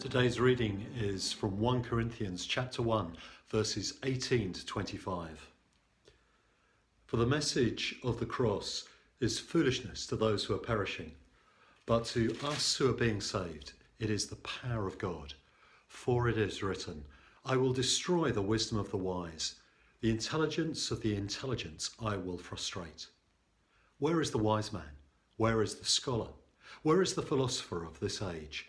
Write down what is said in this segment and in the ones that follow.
Today's reading is from 1 Corinthians chapter 1 verses 18 to 25. For the message of the cross is foolishness to those who are perishing, but to us who are being saved it is the power of God. For it is written, I will destroy the wisdom of the wise, the intelligence of the intelligent I will frustrate. Where is the wise man? Where is the scholar? Where is the philosopher of this age?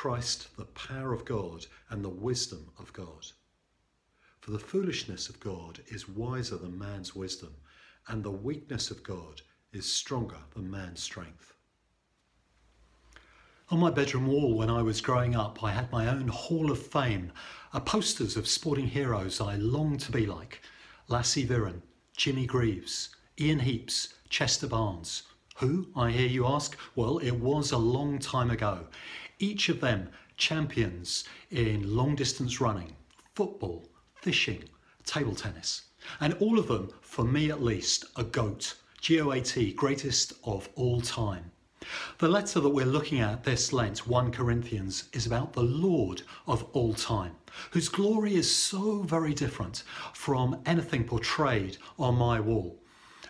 Christ, the power of God and the wisdom of God. For the foolishness of God is wiser than man's wisdom, and the weakness of God is stronger than man's strength. On my bedroom wall when I was growing up, I had my own Hall of Fame, a posters of sporting heroes I longed to be like Lasse Viren, Jimmy Greaves, Ian Heaps, Chester Barnes. Who, I hear you ask? Well, it was a long time ago each of them champions in long distance running, football, fishing, table tennis. And all of them, for me at least, a GOAT, G O A T, greatest of all time. The letter that we're looking at this Lent, 1 Corinthians, is about the Lord of all time, whose glory is so very different from anything portrayed on my wall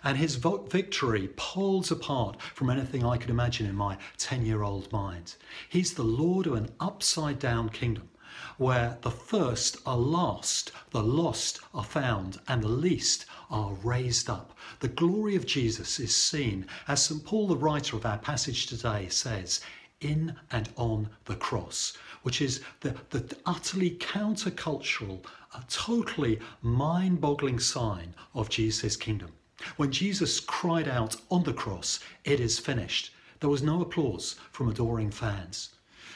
and his victory poles apart from anything I could imagine in my 10 year old mind. He's the Lord of an upside down kingdom where the first are last, the lost are found, and the least are raised up. The glory of Jesus is seen, as St. Paul, the writer of our passage today, says, in and on the cross, which is the, the utterly countercultural, a totally mind boggling sign of Jesus' kingdom. When Jesus cried out on the cross, It is finished, there was no applause from adoring fans.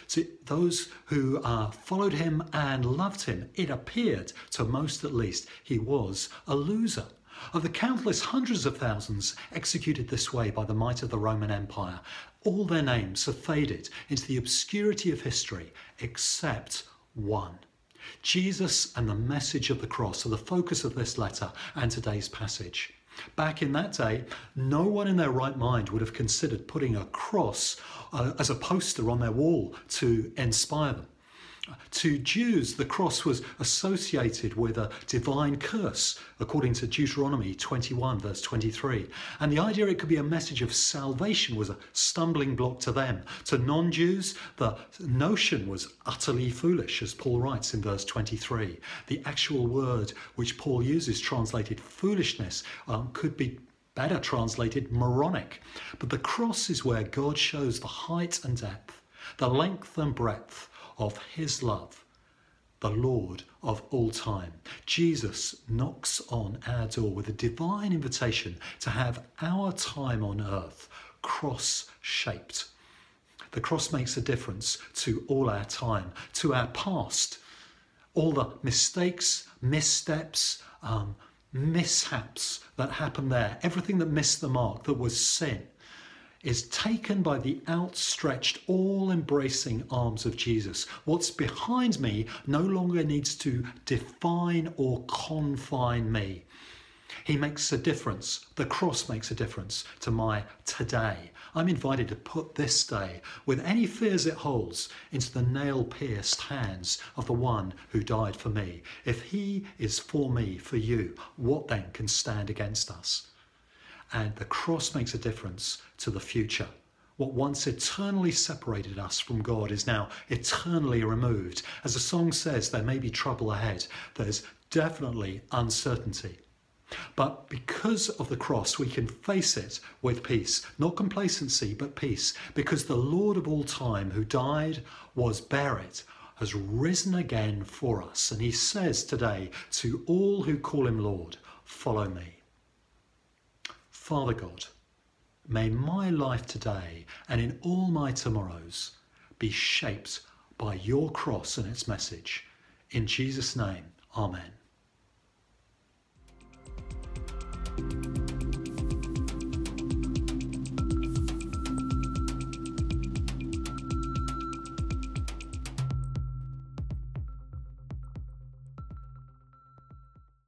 To those who uh, followed him and loved him, it appeared, to most at least, he was a loser. Of the countless hundreds of thousands executed this way by the might of the Roman Empire, all their names have faded into the obscurity of history except one. Jesus and the message of the cross are the focus of this letter and today's passage. Back in that day, no one in their right mind would have considered putting a cross uh, as a poster on their wall to inspire them. To Jews, the cross was associated with a divine curse, according to Deuteronomy 21, verse 23. And the idea it could be a message of salvation was a stumbling block to them. To non Jews, the notion was utterly foolish, as Paul writes in verse 23. The actual word which Paul uses, translated foolishness, um, could be better translated moronic. But the cross is where God shows the height and depth, the length and breadth of his love, the Lord of all time. Jesus knocks on our door with a divine invitation to have our time on earth cross shaped. The cross makes a difference to all our time, to our past, all the mistakes, missteps, um, mishaps that happened there, everything that missed the mark, that was sin is taken by the outstretched, all embracing arms of Jesus. What's behind me no longer needs to define or confine me. He makes a difference. The cross makes a difference to my today. I'm invited to put this day, with any fears it holds, into the nail pierced hands of the one who died for me. If he is for me, for you, what then can stand against us? And the cross makes a difference to the future. What once eternally separated us from God is now eternally removed. As the song says, there may be trouble ahead. There's definitely uncertainty. But because of the cross, we can face it with peace. Not complacency, but peace. Because the Lord of all time, who died, was buried, has risen again for us. And he says today to all who call him Lord, Follow me. Father God, may my life today and in all my tomorrows be shaped by your cross and its message. In Jesus' name, Amen.